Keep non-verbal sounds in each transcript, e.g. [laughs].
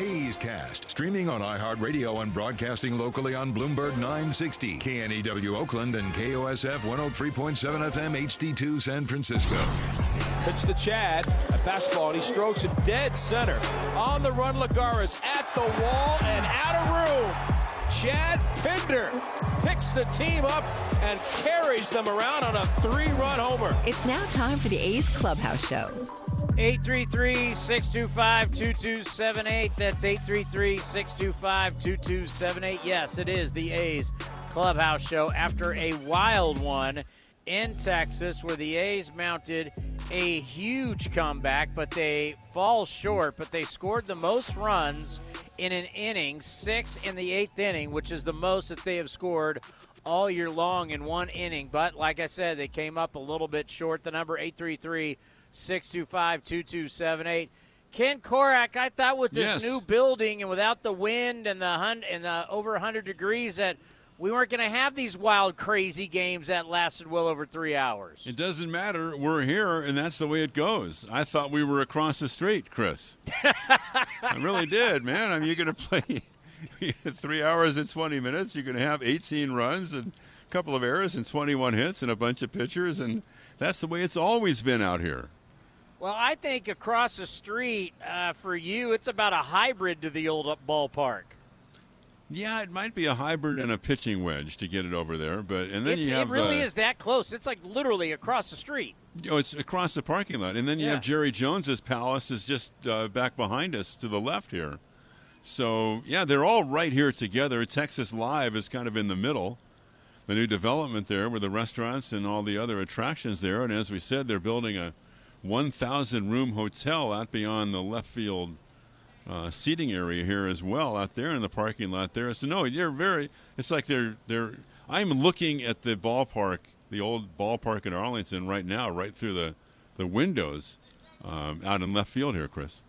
A's Cast, streaming on iHeartRadio and broadcasting locally on Bloomberg 960, KNEW Oakland, and KOSF 103.7 FM HD2 San Francisco. Pitch to Chad. A fastball, and he strokes it dead center. On the run, Lagares at the wall and out of room. Chad Pinder picks the team up and carries them around on a three-run homer. It's now time for the A's Clubhouse Show. 833-625-2278. That's 833-625-2278. Yes, it is the A's Clubhouse Show after a wild one in Texas where the A's mounted a huge comeback, but they fall short. But they scored the most runs in an inning, six in the eighth inning, which is the most that they have scored all year long in one inning. But like I said, they came up a little bit short. The number 833 625 2278. Ken Korach, I thought with this Yes. new building and without the wind and the hun- and the over 100 degrees that we weren't going to have these wild, crazy games that lasted well over three hours. It doesn't matter. We're here, and that's the way it goes. I thought we were across the street, Chris. [laughs] I really did, man. I mean, you're going [laughs] to play [laughs] three hours and 20 minutes. You're going to have 18 runs and a couple of errors and 21 hits and a bunch of pitchers, and that's the way it's always been out here. Well, I think across the street uh, for you, it's about a hybrid to the old ballpark. Yeah, it might be a hybrid and a pitching wedge to get it over there, but and then It's, you it have really uh, is that close. It's like literally across the street. Oh, it's across the parking lot, and then you Yeah. have Jerry Jones's palace is just uh, back behind us to the left here. So yeah, they're all right here together. Texas Live is kind of in the middle. The new development there, with the restaurants and all the other attractions there, and as we said, they're building a 1,000 room hotel out beyond the left field uh, seating area here as well, out there in the parking lot there. So no, you're very. It's like they're they're. I'm looking at the ballpark, the old ballpark in Arlington right now, right through the the windows, um, out in left field here, Chris.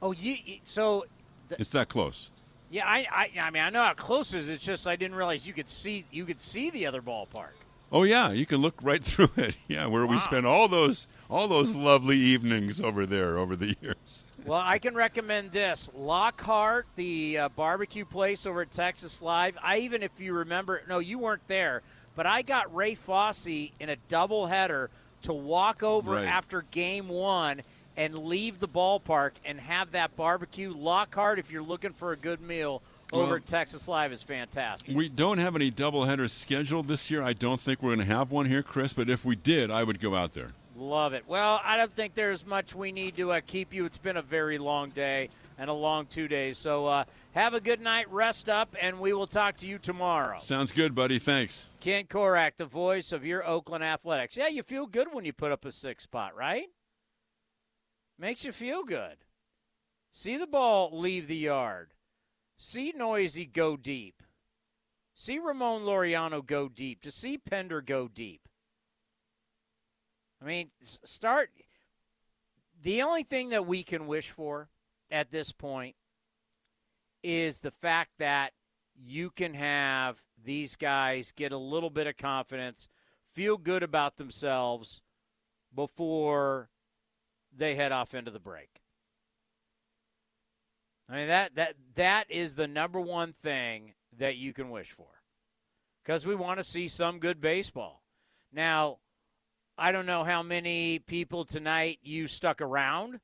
Oh, you so the, It's that close. yeah. I, I I mean I know how close it is. It's just I didn't realize you could see you could see the other ballpark. Oh yeah, you can look right [laughs] through it. Yeah, where we spent all those all those lovely evenings over there over the [laughs] years. Well, I can recommend this Lockhart, the uh, barbecue place over at Texas Live. I even, if you remember, no, you weren't there, but I got Ray Fosse in a doubleheader to walk over Right. after game one and leave the ballpark and have that barbecue. Lockhart, if you're looking for a good meal over Well- at Texas Live, is fantastic. We don't have any doubleheaders scheduled this year. I don't think we're going to have one here, Chris. But if we did, I would go out there. Love it. Well, I don't think there's much we need to uh, keep you. It's been a very long day and a long two days. So uh, have a good night, rest up, and we will talk to you tomorrow. Sounds good, buddy. Thanks. Ken Korach, the voice of your Oakland Athletics. Yeah, you feel good when you put up a six spot, right? Makes you feel good. See the ball leave the yard. See Noisy go deep. See Ramon Laureano go deep. To see Pinder go deep. I mean, start. The only thing that we can wish for at this point is the fact that you can have these guys get a little bit of confidence, feel good about themselves before they head off into the break. I mean that that that is the number one thing that you can wish for. Cuz we want to see some good baseball. Now, I don't know how many people tonight you stuck around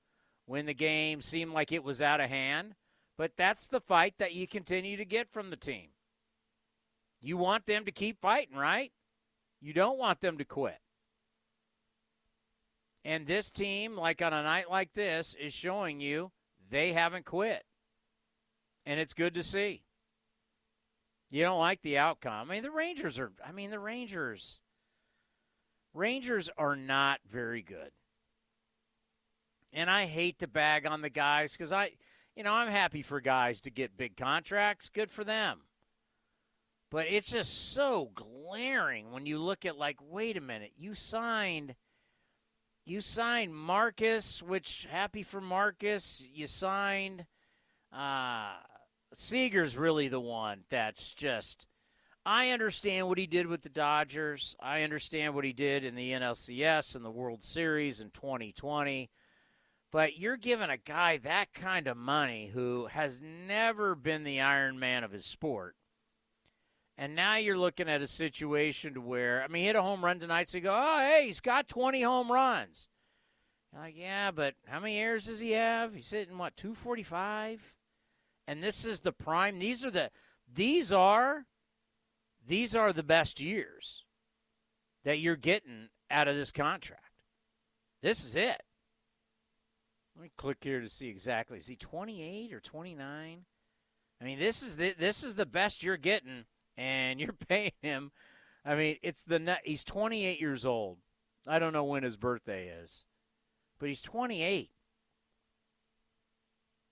when the game seemed like it was out of hand. But that's the fight that you continue to get from the team. You want them to keep fighting, right? You don't want them to quit. And this team, like on a night like this, is showing you they haven't quit. And it's good to see. You don't like the outcome. I mean, the Rangers are, I mean, the Rangers, Rangers are not very good. And I hate to bag on the guys because I, you know, I'm happy for guys to get big contracts. Good for them. But it's just so glaring when you look at, like, wait a minute, you signed. You signed Marcus, which happy for Marcus. You signed uh, Seager's really the one that's just. I understand what he did with the Dodgers. I understand what he did in the NLCS and the World Series in 2020. But you're giving a guy that kind of money who has never been the Iron Man of his sport. And now you're looking at a situation to where, I mean, he hit a home run tonight, so you go, oh, hey, he's got 20 home runs. You're like, yeah, but how many years does he have? He's hitting, what, 245? and this is the prime these are the these are these are the best years that you're getting out of this contract. This is it. Let me click here to see exactly. Is he 28 or 29? I mean, this is the this is the best you're getting, and you're [laughs] paying him. I mean, it's the he's 28 years old. I don't know when his birthday is, but he's 28.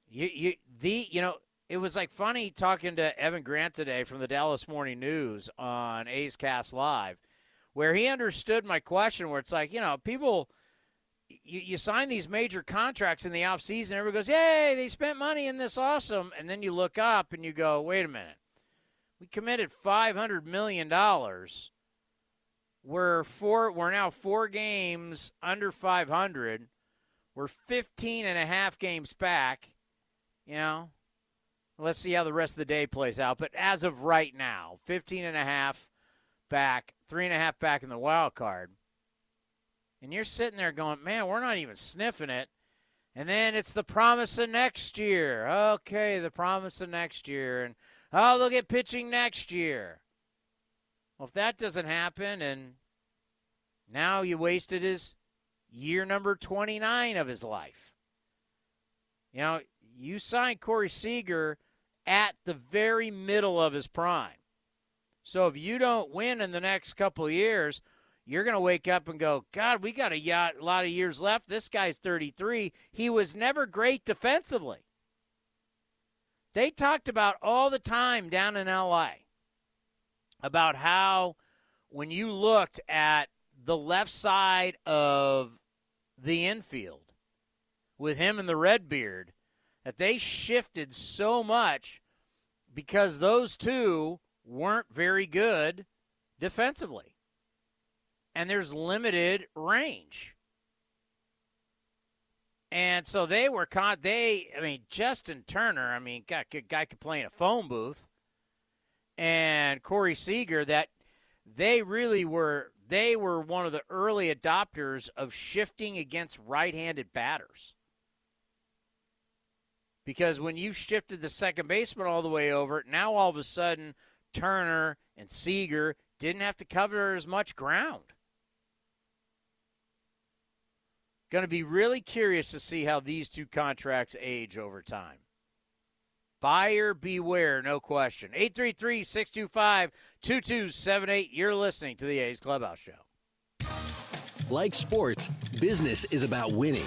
You you the you know it was like funny talking to Evan Grant today from the Dallas Morning News on A's Cast Live, where he understood my question. Where it's like, you know, people, you, you sign these major contracts in the offseason, everybody goes, "Yay, they spent money in this awesome," and then you look up and you go, "Wait a minute, we committed five hundred million dollars. We're four. We're now four games under five hundred. We're 15 and a half games back." You know, Let's see how the rest of the day plays out. But as of right now, 15 and a half back, three and a half back in the wild card. And you're sitting there going, man, we're not even sniffing it. And then it's the promise of next year. Okay, the promise of next year. And, oh, they'll get pitching next year. Well, if that doesn't happen, and now you wasted his year number 29 of his life. You know, you signed Corey Seager at the very middle of his prime. So if you don't win in the next couple years, you're going to wake up and go, God, we got a lot of years left. This guy's 33. He was never great defensively. They talked about all the time down in LA about how when you looked at the left side of the infield with him and the red beard, that they shifted so much because those two weren't very good defensively. And there's limited range. And so they were caught. They, I mean, Justin Turner, I mean, got a guy could play in a phone booth. And Corey Seager, that they really were, they were one of the early adopters of shifting against right handed batters. Because when you shifted the second baseman all the way over, now all of a sudden Turner and Seager didn't have to cover as much ground. Going to be really curious to see how these two contracts age over time. Buyer beware, no question. 833 625 2278. You're listening to the A's Clubhouse Show. Like sports, business is about winning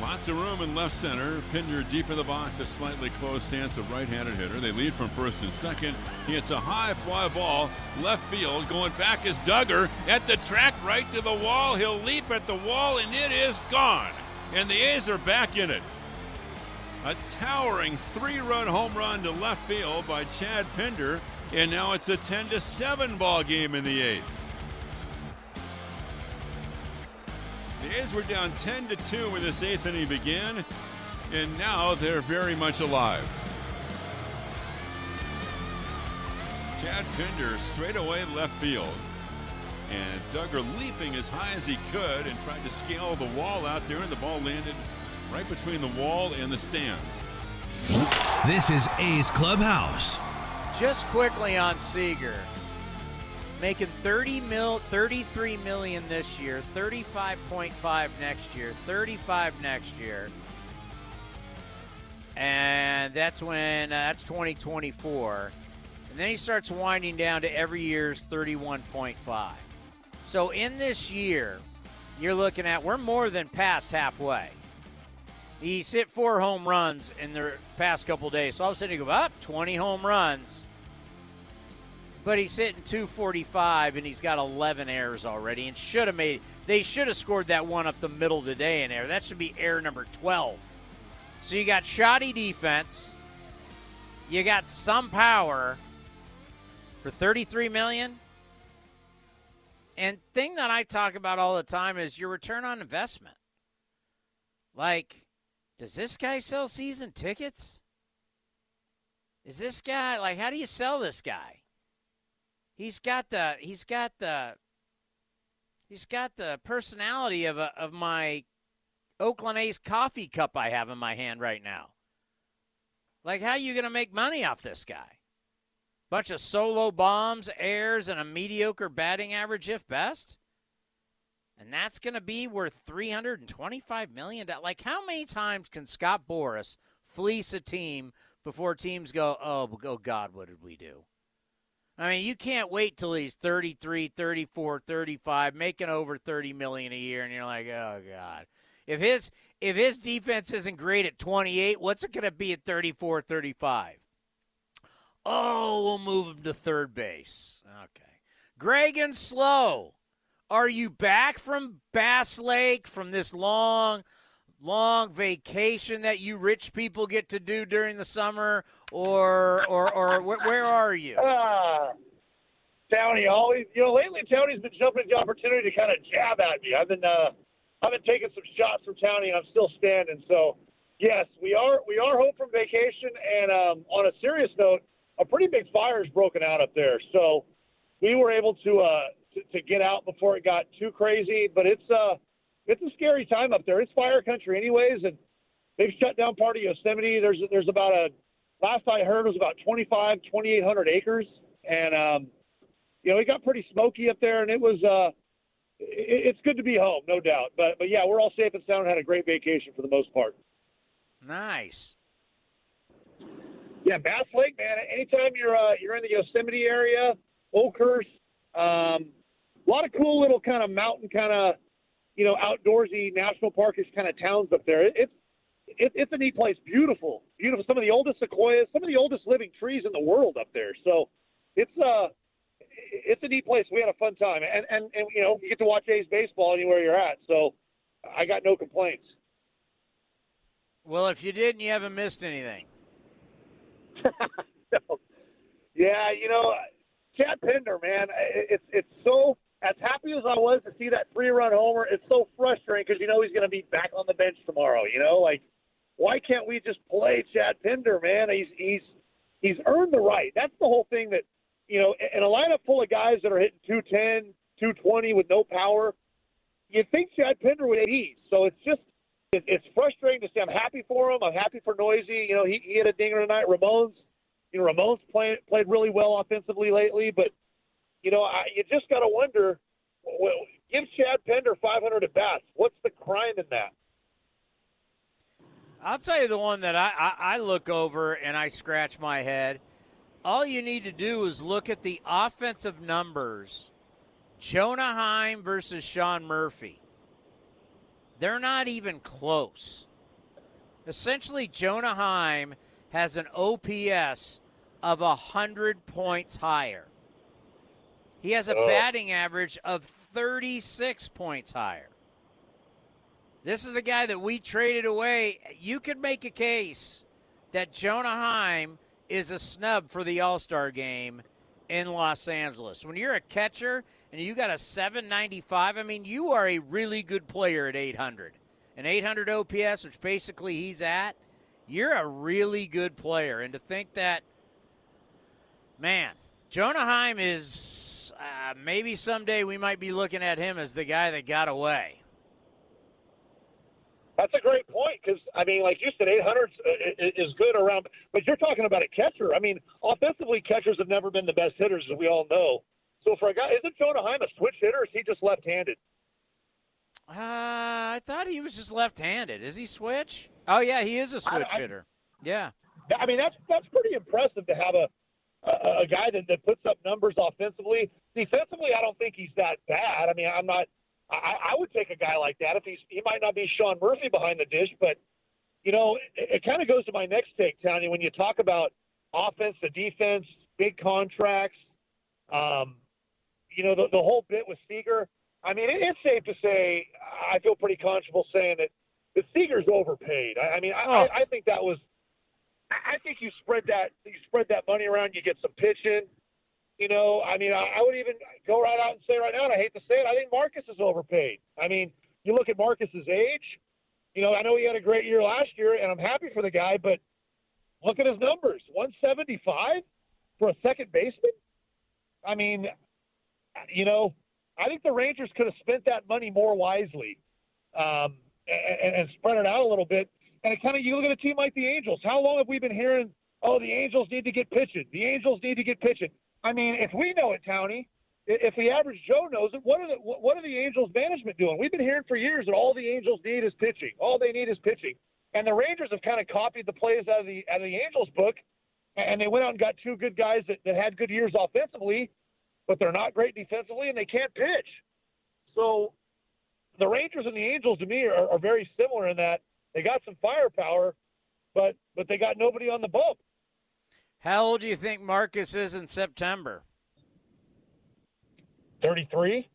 Lots of room in left center. Pinder deep in the box, a slightly closed stance, of right-handed hitter. They lead from first and second. He hits a high fly ball, left field. Going back is Duggar at the track, right to the wall. He'll leap at the wall, and it is gone. And the A's are back in it. A towering three-run home run to left field by Chad Pinder, and now it's a 10 to 7 ball game in the eighth. The A's were down 10 to 2 when this eighth inning began, and now they're very much alive. Chad Pinder straight away left field. And Duggar leaping as high as he could and tried to scale the wall out there, and the ball landed right between the wall and the stands. This is A's Clubhouse. Just quickly on Seager making 30 mil 33 million this year 35.5 next year 35 next year. And that's when uh, that's 2024 and then he starts winding down to every year's 31.5 so in this year you're looking at we're more than past halfway. He's hit four home runs in the past couple days. So all of a sudden you go up 20 home runs but he's hitting 245 and he's got 11 errors already and should have made they should have scored that one up the middle today in air that should be error number 12 so you got shoddy defense. You got some power for 33 million. And thing that i talk about all the time is your return on investment. Like does this guy sell season tickets? Is this guy like how do you sell this guy he's got the he's got the he's got the personality of a, of my Oakland A's coffee cup I have in my hand right now. Like, how are you going to make money off this guy? Bunch of solo bombs, airs, and a mediocre batting average, if best. And that's going to be worth $325 million. Like, how many times can Scott Boras fleece a team before teams go, oh, oh God, what did we do? I mean, you can't wait till he's 33, 34, 35, making over 30 million a year and you're like, "Oh god. If his if his defense isn't great at 28, what's it going to be at 34, 35? Oh, we'll move him to third base. Okay. Greg and Slow, are you back from Bass Lake from this long long vacation that you rich people get to do during the summer, or or or where, where are you? Uh, Townie always, you know, lately Tony's been jumping at the opportunity to kind of jab at me. I've been uh, I've been taking some shots from Tony, and I'm still standing. So, yes, we are we are home from vacation, and um, on a serious note, a pretty big fire's broken out up there. So, we were able to uh to, to get out before it got too crazy, but it's uh it's a scary time up there. It's fire country, anyways, and they've shut down part of Yosemite. There's there's about a last I heard was about 25, 2,800 acres, and um, you know it got pretty smoky up there, and it was uh, it, it's good to be home, no doubt. But but yeah, we're all safe and sound. Had a great vacation for the most part. Nice. Yeah, Bass Lake, man. Anytime you're uh, you're in the Yosemite area, Oakhurst, um, a lot of cool little kind of mountain kind of you know, outdoorsy national parkish kind of towns up there. It's it, it's a neat place. Beautiful, beautiful. Some of the oldest sequoias, some of the oldest living trees in the world up there. So it's uh it's a neat place. We had a fun time, and and and you know, you get to watch A's baseball anywhere you're at. So I got no complaints. Well, if you didn't, you haven't missed anything. [laughs] no. Yeah, you know, Chad Pinder, man, it's it's so as happy as I was to see that three run homer, it's so frustrating because you know he's going to be back on the bench tomorrow. You know, like why can't we just play Chad Pinder, man? He's he's he's earned the right. That's the whole thing that you know, in a lineup full of guys that are hitting 210, 220 with no power, you'd think Chad Pinder would ease. So it's just it's frustrating to see. I'm happy for him. I'm happy for Noisy. You know, he, he hit a dinger tonight. Ramon's, you know, Ramon's played played really well offensively lately, but you know, I, you just got to wonder. Well, give Chad Pinder 500 at bats. What's the crime in that? I'll tell you the one that I, I, I look over and I scratch my head. All you need to do is look at the offensive numbers. Jonah Heim versus Sean Murphy. They're not even close. Essentially, Jonah Heim has an OPS of 100 points higher. He has a Oh. batting average of 36 points higher. This is the guy that we traded away. You could make a case that Jonah Heim is a snub for the All Star game in Los Angeles. When you're a catcher and you got a 795, I mean, you are a really good player at 800. An 800 OPS, which basically he's at, you're a really good player. And to think that, man, Jonah Heim is uh, maybe someday we might be looking at him as the guy that got away. That's a great point because I mean, like you said, 800 is good around, but you're talking about a catcher. I mean, offensively, catchers have never been the best hitters, as we all know. So for a guy, isn't Jonah Heim a switch hitter? Or is he just left-handed? Uh, I thought he was just left-handed. Is he switch? Oh yeah, he is a switch I- hitter. Yeah. I mean, that's that's pretty impressive to have a a, a guy that, that puts up numbers offensively. Defensively, I don't think he's that bad. I mean, I'm not. I, I would take a guy like that if he's. He might not be Sean Murphy behind the dish, but you know, it, it kind of goes to my next take, Tony. When you talk about offense to defense, big contracts, um, you know, the, the whole bit with Seager. I mean, it, it's safe to say I feel pretty comfortable saying that the Seager's overpaid. I, I mean, I, I, I think that was. I I think you spread that you spread that money around. You get some pitching. You know, I mean, I, I would even go right out and say right now, and I hate to say it, I think Marcus is overpaid. I mean, you look at Marcus's age. You know, I know he had a great year last year, and I'm happy for the guy, but look at his numbers: 175 for a second baseman. I mean, you know, I think the Rangers could have spent that money more wisely um, and, and spread it out a little bit. And it kind of you look at a team like the Angels. How long have we been hearing? Oh, the Angels need to get pitching. The Angels need to get pitching. I mean, if we know it, i- if the average Joe knows it, what are the what what are the Angels management doing? We've been hearing for years that all the Angels need is pitching. All they need is pitching. And the Rangers have kind of copied the plays out of the out of the Angels book, and they went out and got two good guys that, that had good years offensively, but they're not great defensively, and they can't pitch. So the Rangers and the Angels to me are, are very similar in that they got some firepower, but but they got nobody on the bump. How old do you think Marcus is in September? Thirty-three.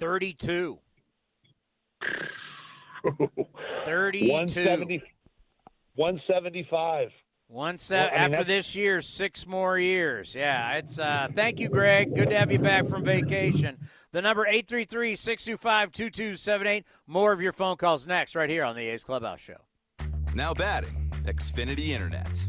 32. [laughs] 32. 170, 175. One se- Well, I mean, after that's- this year, six more years. Yeah, it's uh thank you, Greg. Good to have you back from vacation. The number 833-625-2278. More of your phone calls next, right here on the A's Clubhouse Show. Now batting, Xfinity Internet.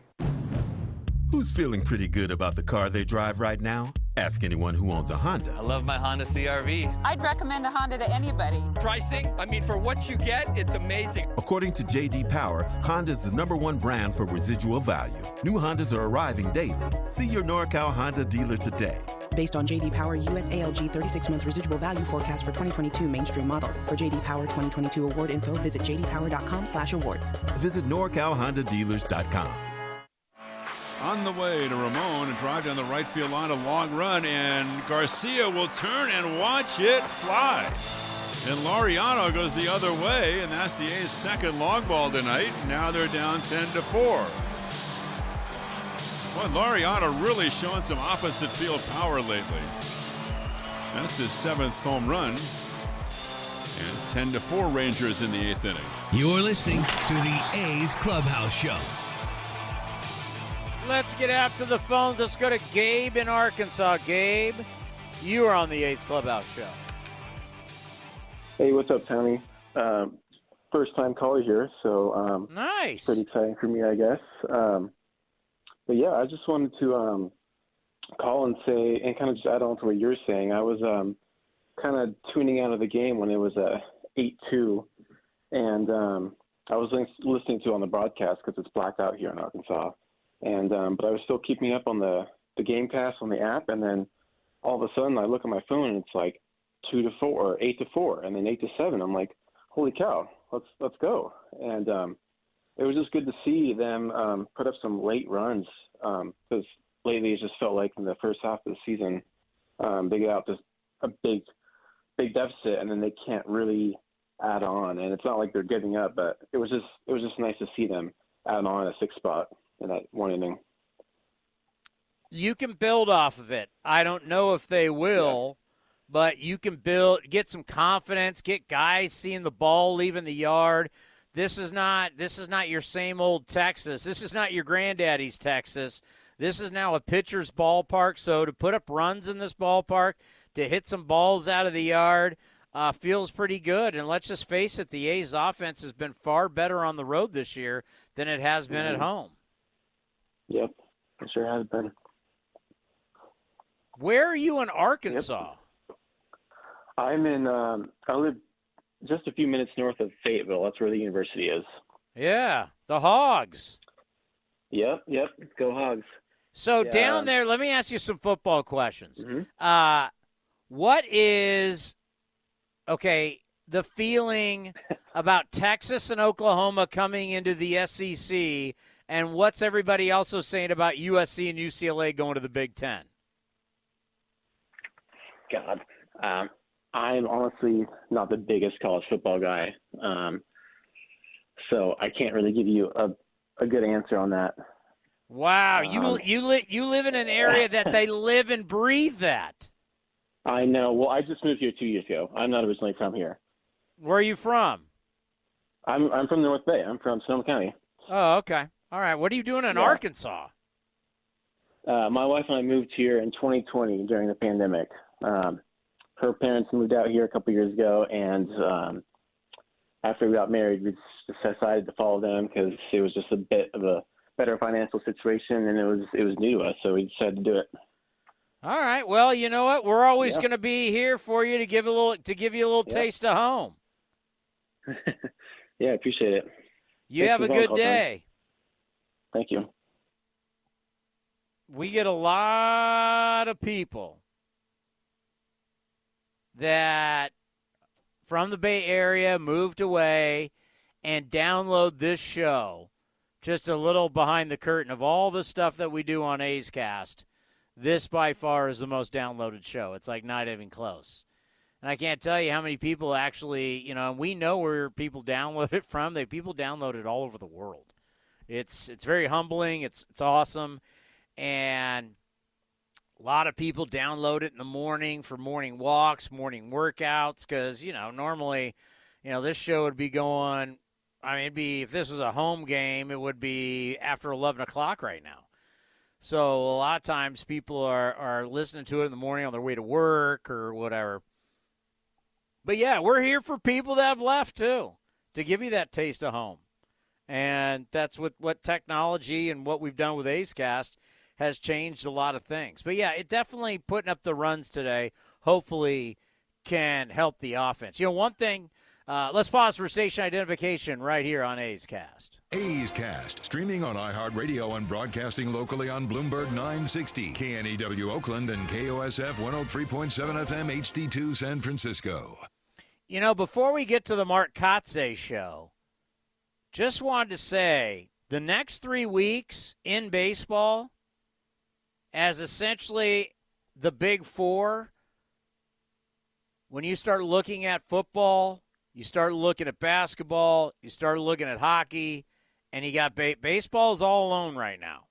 Who's feeling pretty good about the car they drive right now? Ask anyone who owns a Honda. I love my Honda CRV. I'd recommend a Honda to anybody. Pricing? I mean, for what you get, it's amazing. According to JD Power, Honda is the number one brand for residual value. New Hondas are arriving daily. See your NorCal Honda dealer today. Based on JD Power US ALG 36-month residual value forecast for 2022 mainstream models. For JD Power 2022 award info, visit jdpower.com/awards. Visit NorCalHondaDealers.com. On the way to Ramon and drive down the right field line, a long run, and Garcia will turn and watch it fly. And Laureano goes the other way, and that's the A's second long ball tonight. Now they're down 10 to 4. Boy, Laureano really showing some opposite field power lately. That's his seventh home run. And it's 10 to 4 Rangers in the eighth inning. You're listening to the A's Clubhouse Show. Let's get after the phones. Let's go to Gabe in Arkansas. Gabe, you are on the A's Clubhouse Show. Hey, what's up, Tony? Um, first time caller here, so um, nice. Pretty exciting for me, I guess. Um, but yeah, I just wanted to um, call and say, and kind of just add on to what you're saying. I was um, kind of tuning out of the game when it was a eight-two, and um, I was listening to on the broadcast because it's blacked out here in Arkansas. And um, but I was still keeping up on the the game pass on the app, and then all of a sudden I look at my phone and it's like two to four or eight to four, and then eight to seven. I'm like, holy cow, let's let's go. And um, it was just good to see them um, put up some late runs because um, lately it just felt like in the first half of the season um, they get out this a big big deficit and then they can't really add on. And it's not like they're giving up, but it was just it was just nice to see them add on a six spot in that one inning. You can build off of it. I don't know if they will, yeah. but you can build, get some confidence, get guys seeing the ball leaving the yard. This is not this is not your same old Texas. This is not your granddaddy's Texas. This is now a pitcher's ballpark. So to put up runs in this ballpark, to hit some balls out of the yard, uh, feels pretty good. And let's just face it, the A's offense has been far better on the road this year than it has been mm-hmm. at home. Yep, it sure has been. Where are you in Arkansas? Yep. I'm in. Um, I live just a few minutes north of Fayetteville. That's where the university is. Yeah, the Hogs. Yep, yep. Go Hogs. So yeah. down there, let me ask you some football questions. Mm-hmm. Uh, what is okay? The feeling [laughs] about Texas and Oklahoma coming into the SEC and what's everybody also saying about USC and UCLA going to the Big Ten? God, um, I'm honestly not the biggest college football guy, um, so I can't really give you a, a good answer on that. Wow, you um, you li- you live in an area that they [laughs] live and breathe that. I know. Well, I just moved here two years ago. I'm not originally from here. Where are you from? I'm I'm from North Bay. I'm from Sonoma County. Oh, okay. All right. What are you doing in yeah. Arkansas? Uh, my wife and I moved here in 2020 during the pandemic. Um, her parents moved out here a couple years ago, and um, after we got married, we decided to follow them because it was just a bit of a better financial situation, and it was it was new to us, so we decided to do it. All right. Well, you know what? We're always yeah. going to be here for you to give a little to give you a little yeah. taste of home. [laughs] yeah, I appreciate it. You Thanks have a good day. Thank you. We get a lot of people that from the Bay Area moved away and download this show. Just a little behind the curtain of all the stuff that we do on A's Cast. This by far is the most downloaded show. It's like not even close. And I can't tell you how many people actually, you know, we know where people download it from. They people download it all over the world. It's it's very humbling. It's it's awesome, and a lot of people download it in the morning for morning walks, morning workouts. Because you know normally, you know this show would be going. I mean, it'd be if this was a home game, it would be after eleven o'clock right now. So a lot of times people are are listening to it in the morning on their way to work or whatever. But yeah, we're here for people that have left too to give you that taste of home. And that's what, what technology and what we've done with A's Cast has changed a lot of things. But yeah, it definitely putting up the runs today. Hopefully, can help the offense. You know, one thing. Uh, let's pause for station identification right here on A's Cast. A's Cast, streaming on iHeartRadio and broadcasting locally on Bloomberg 960, KNEW Oakland, and KOSF 103.7 FM HD2 San Francisco. You know, before we get to the Mark Kotze show, just wanted to say the next three weeks in baseball, as essentially the big four, when you start looking at football, you start looking at basketball, you start looking at hockey, and you got ba- is all alone right now.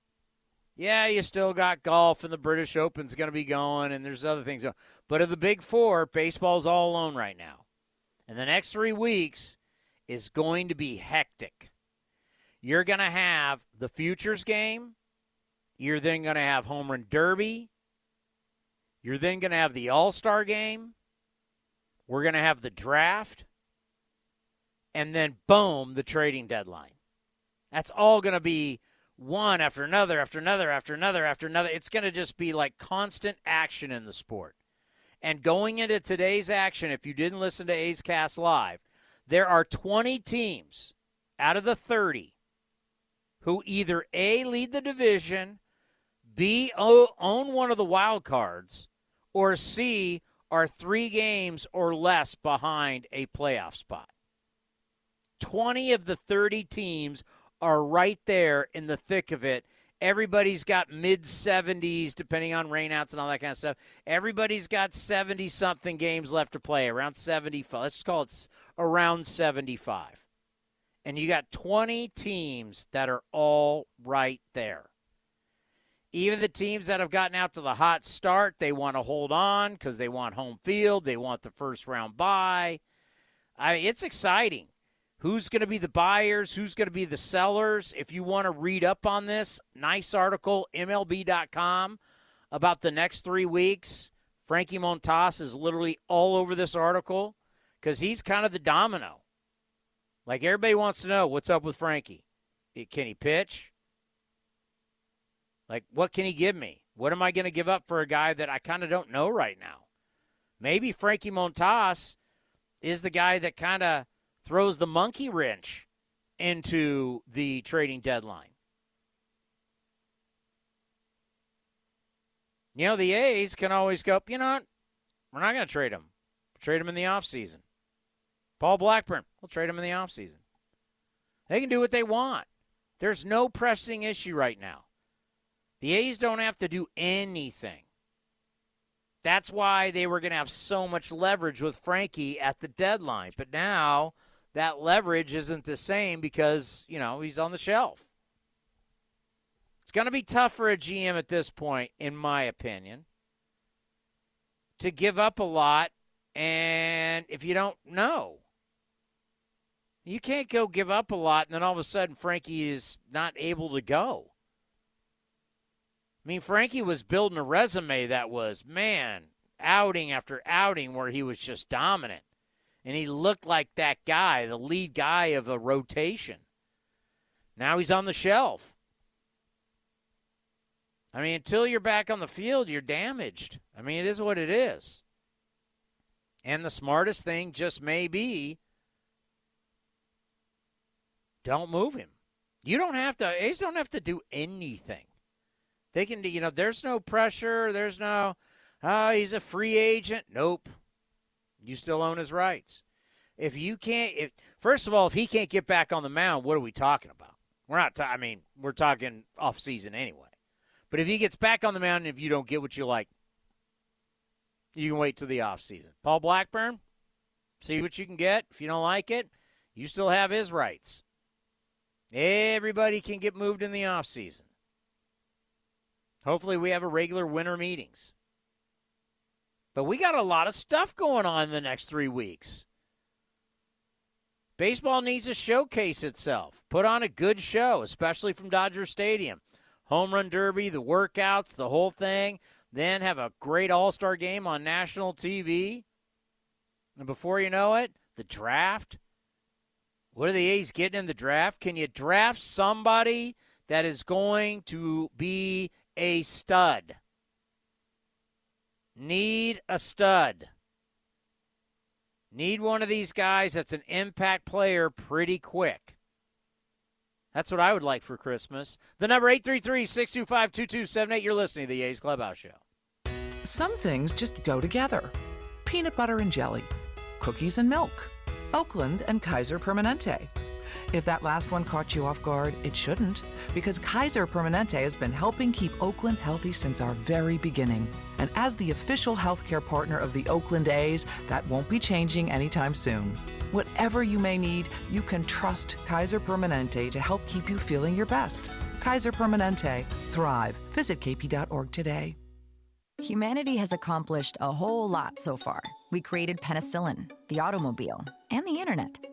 Yeah, you still got golf and the British Open's going to be going, and there's other things. But of the big four, baseball's all alone right now. And the next three weeks is going to be hectic. You're going to have the futures game. You're then going to have home run derby. You're then going to have the All Star game. We're going to have the draft. And then, boom, the trading deadline. That's all going to be one after another, after another, after another, after another. It's going to just be like constant action in the sport. And going into today's action, if you didn't listen to A's Cast Live, there are 20 teams out of the 30 who either A, lead the division, B, own one of the wild cards, or C, are three games or less behind a playoff spot. 20 of the 30 teams are right there in the thick of it. Everybody's got mid 70s, depending on rainouts and all that kind of stuff. Everybody's got 70 something games left to play, around 75. Let's call it around 75. And you got 20 teams that are all right there. Even the teams that have gotten out to the hot start, they want to hold on because they want home field. They want the first round bye. I mean, it's exciting. Who's going to be the buyers? Who's going to be the sellers? If you want to read up on this, nice article, MLB.com, about the next three weeks. Frankie Montas is literally all over this article because he's kind of the domino. Like everybody wants to know what's up with Frankie. Can he pitch? Like, what can he give me? What am I going to give up for a guy that I kind of don't know right now? Maybe Frankie Montas is the guy that kind of throws the monkey wrench into the trading deadline. You know, the A's can always go, you know what? We're not going to trade him. Trade him in the offseason. Paul Blackburn, we'll trade him in the offseason. They can do what they want. There's no pressing issue right now. The A's don't have to do anything. That's why they were going to have so much leverage with Frankie at the deadline. But now that leverage isn't the same because, you know, he's on the shelf. It's going to be tough for a GM at this point, in my opinion, to give up a lot. And if you don't know, you can't go give up a lot and then all of a sudden Frankie is not able to go. I mean, Frankie was building a resume that was, man, outing after outing where he was just dominant. And he looked like that guy, the lead guy of a rotation. Now he's on the shelf. I mean, until you're back on the field, you're damaged. I mean, it is what it is. And the smartest thing just may be don't move him. You don't have to, A's don't have to do anything. They can, you know, there's no pressure. There's no, oh, he's a free agent. Nope. You still own his rights. If you can't, if, first of all, if he can't get back on the mound, what are we talking about? We're not, ta- I mean, we're talking off season anyway. But if he gets back on the mound and if you don't get what you like, you can wait till the off season. Paul Blackburn, see what you can get. If you don't like it, you still have his rights. Everybody can get moved in the off season. Hopefully, we have a regular winter meetings. But we got a lot of stuff going on in the next three weeks. Baseball needs to showcase itself, put on a good show, especially from Dodger Stadium. Home run derby, the workouts, the whole thing. Then have a great all star game on national TV. And before you know it, the draft. What are the A's getting in the draft? Can you draft somebody that is going to be a stud. Need a stud. Need one of these guys that's an impact player pretty quick. That's what I would like for Christmas. The number 833 625 2278. You're listening to the A's Clubhouse Show. Some things just go together peanut butter and jelly, cookies and milk, Oakland and Kaiser Permanente. If that last one caught you off guard, it shouldn't, because Kaiser Permanente has been helping keep Oakland healthy since our very beginning. And as the official healthcare partner of the Oakland A's, that won't be changing anytime soon. Whatever you may need, you can trust Kaiser Permanente to help keep you feeling your best. Kaiser Permanente. Thrive. Visit kp.org today. Humanity has accomplished a whole lot so far. We created penicillin, the automobile, and the internet,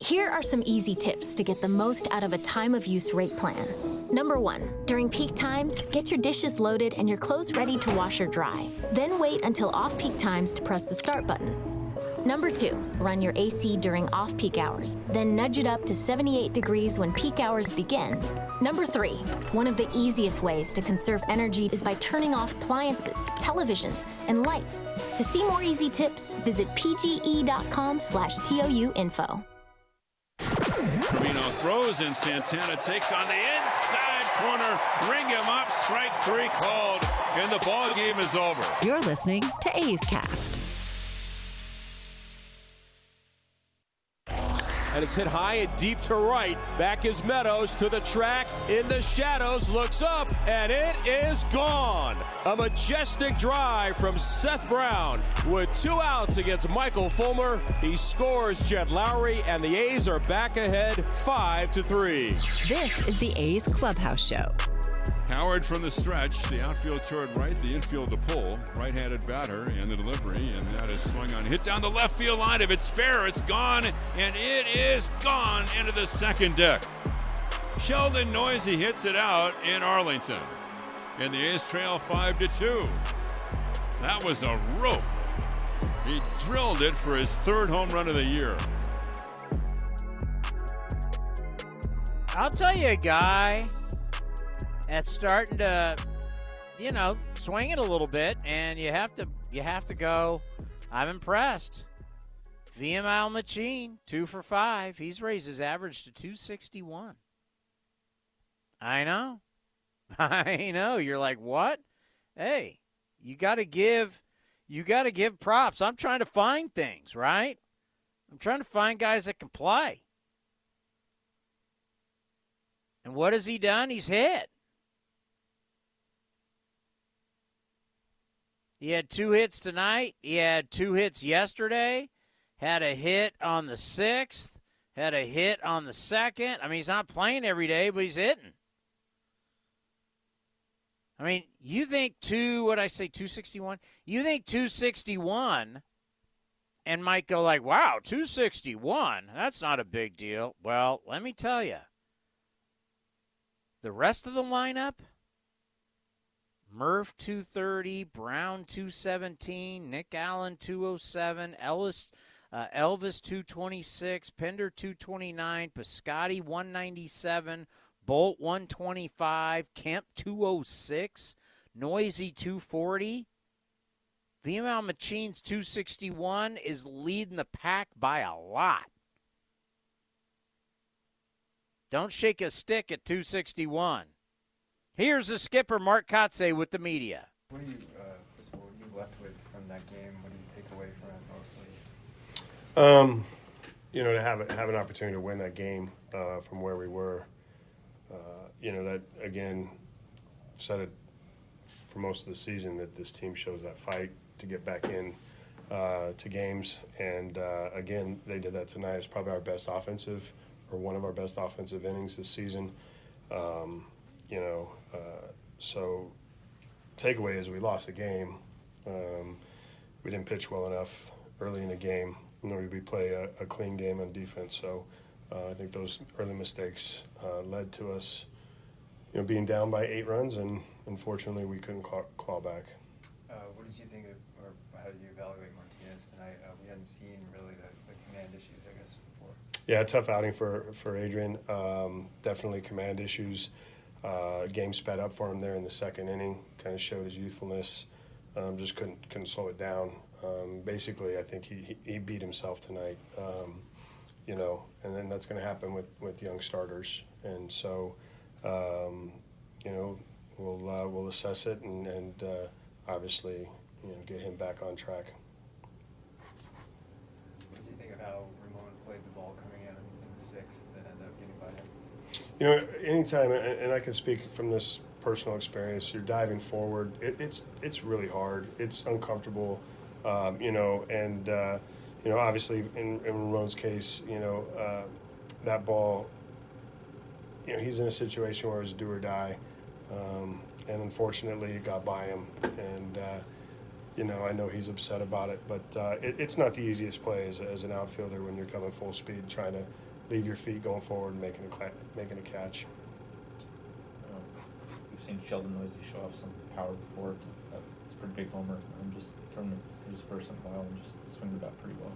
Here are some easy tips to get the most out of a time of use rate plan. Number one, during peak times, get your dishes loaded and your clothes ready to wash or dry. Then wait until off peak times to press the start button. Number two, run your AC during off peak hours, then nudge it up to 78 degrees when peak hours begin. Number three, one of the easiest ways to conserve energy is by turning off appliances, televisions, and lights. To see more easy tips, visit pge.com slash TOU info. Trevino throws and Santana takes on the inside corner. Ring him up. Strike three called, and the ball game is over. You're listening to A's Cast. And it's hit high and deep to right. Back is Meadows to the track in the shadows, looks up, and it is gone. A majestic drive from Seth Brown with two outs against Michael Fulmer. He scores Jed Lowrie, and the A's are back ahead five to three. This is the A's Clubhouse Show. Howard from the stretch, the outfield toward right, the infield to pull. Right-handed batter and the delivery, and that is swung on. Hit down the left field line. If it's fair, it's gone, and it is gone into the second deck. Sheldon Neuse hits it out in Arlington, and the A's trail five to two. That was a rope. He drilled it for his third home run of the year. I'll tell you guy that's starting to, you know, swing it a little bit, and you have to you have to go. I'm impressed. Vimael Machin, two for five. He's raised his average to 261. I know. [laughs] I know. You're like, what? Hey, you got to give you got to give props. I'm trying to find things, right? I'm trying to find guys that can play. And what has he done? He's hit. He had two hits tonight. He had two hits yesterday. Had a hit on the sixth. Had a hit on the second. I mean, he's not playing every day, but he's hitting. I mean, you think two, what I say, 261? You think 261 and might go like, wow, 261? That's not a big deal. Well, let me tell you, the rest of the lineup – Murph 230, Brown 217, Nick Allen 207, Ellis uh, Elvis 226, Pinder 229, Piscotty 197, Bolt 125, Kemp 206, Neuse 240. Vimael Machin's 261 is leading the pack by a lot. Don't shake a stick at 261. Here's the skipper, Mark Kotsay, with the media. What do you, uh, first of you left with from that game? What do you take away from it mostly? Um, you know, to have have an opportunity to win that game uh, from where we were, uh, you know, that again said it for most of the season that this team shows that fight to get back in uh, to games, and uh, again they did that tonight. It's probably our best offensive or one of our best offensive innings this season. Um, you know, uh, so takeaway is we lost the game. Um, we didn't pitch well enough early in the game, nor did we play a, a clean game on defense. So uh, I think those early mistakes uh, led to us, you know, being down by eight runs, and unfortunately we couldn't claw, claw back. Uh, what did you think of, or how did you evaluate Martinez tonight? Uh, we hadn't seen really the, the, command issues, I guess, before. Yeah, tough outing for for Adrian. Um, definitely command issues. Uh, game sped up for him there in the second inning. Kind of showed his youthfulness. Um, just couldn't couldn't slow it down. Um, basically, I think he, he, beat himself tonight. Um, you know, and then that's going to happen with, with young starters. And so, um, you know, we'll uh, we'll assess it and, and uh, obviously, you know, get him back on track. What do you think of how Ramon played the ball coming in in the sixth that ended up getting by him? You know, anytime, and I can speak from this personal experience. You're diving forward. It, it's it's really hard. It's uncomfortable, um, you know. And uh, you know, obviously, in, in Ramon's case, you know, uh, that ball. You know, he's in a situation where it's do or die, um, and unfortunately, it got by him. And uh, you know, I know he's upset about it, but uh, it, it's not the easiest play as, as an outfielder when you're coming full speed, trying to leave your feet going forward and making a making a catch We've seen Sheldon Neuse show off some power before. It's a pretty big homer. I'm just from his first in a while and just swing the bat pretty well.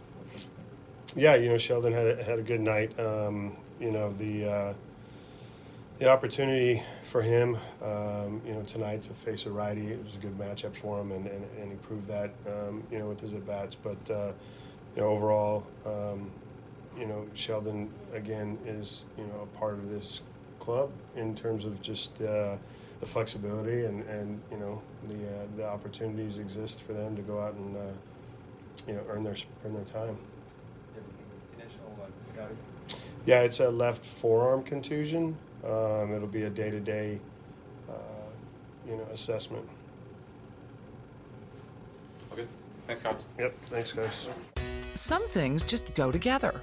Yeah, you know Sheldon had a, had a good night. Um, you know the uh, the opportunity for him, um, you know tonight to face a righty. It was a good matchup for him, and, and, and he proved that. Um, you know with his at bats, but uh, you know overall, um, you know Sheldon again is you know a part of this club in terms of just. Uh, the flexibility and, and you know the uh, the opportunities exist for them to go out and uh, you know earn their earn their time. Yeah, it's a left forearm contusion. Um, it'll be a day to day, you know, assessment. Okay. Thanks, guys. Yep. Thanks, guys. Some things just go together.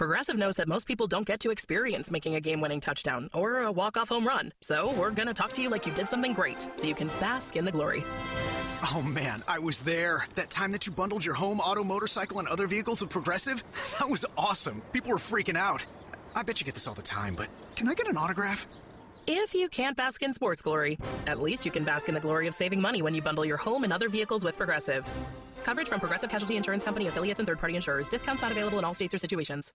Progressive knows that most people don't get to experience making a game winning touchdown or a walk off home run. So we're going to talk to you like you did something great so you can bask in the glory. Oh man, I was there. That time that you bundled your home, auto, motorcycle, and other vehicles with Progressive? [laughs] That was awesome. People were freaking out. I bet you get this all the time, but can I get an autograph? If you can't bask in sports glory, at least you can bask in the glory of saving money when you bundle your home and other vehicles with Progressive. Coverage from Progressive Casualty Insurance Company affiliates and third-party insurers. Discounts not available in all states or situations.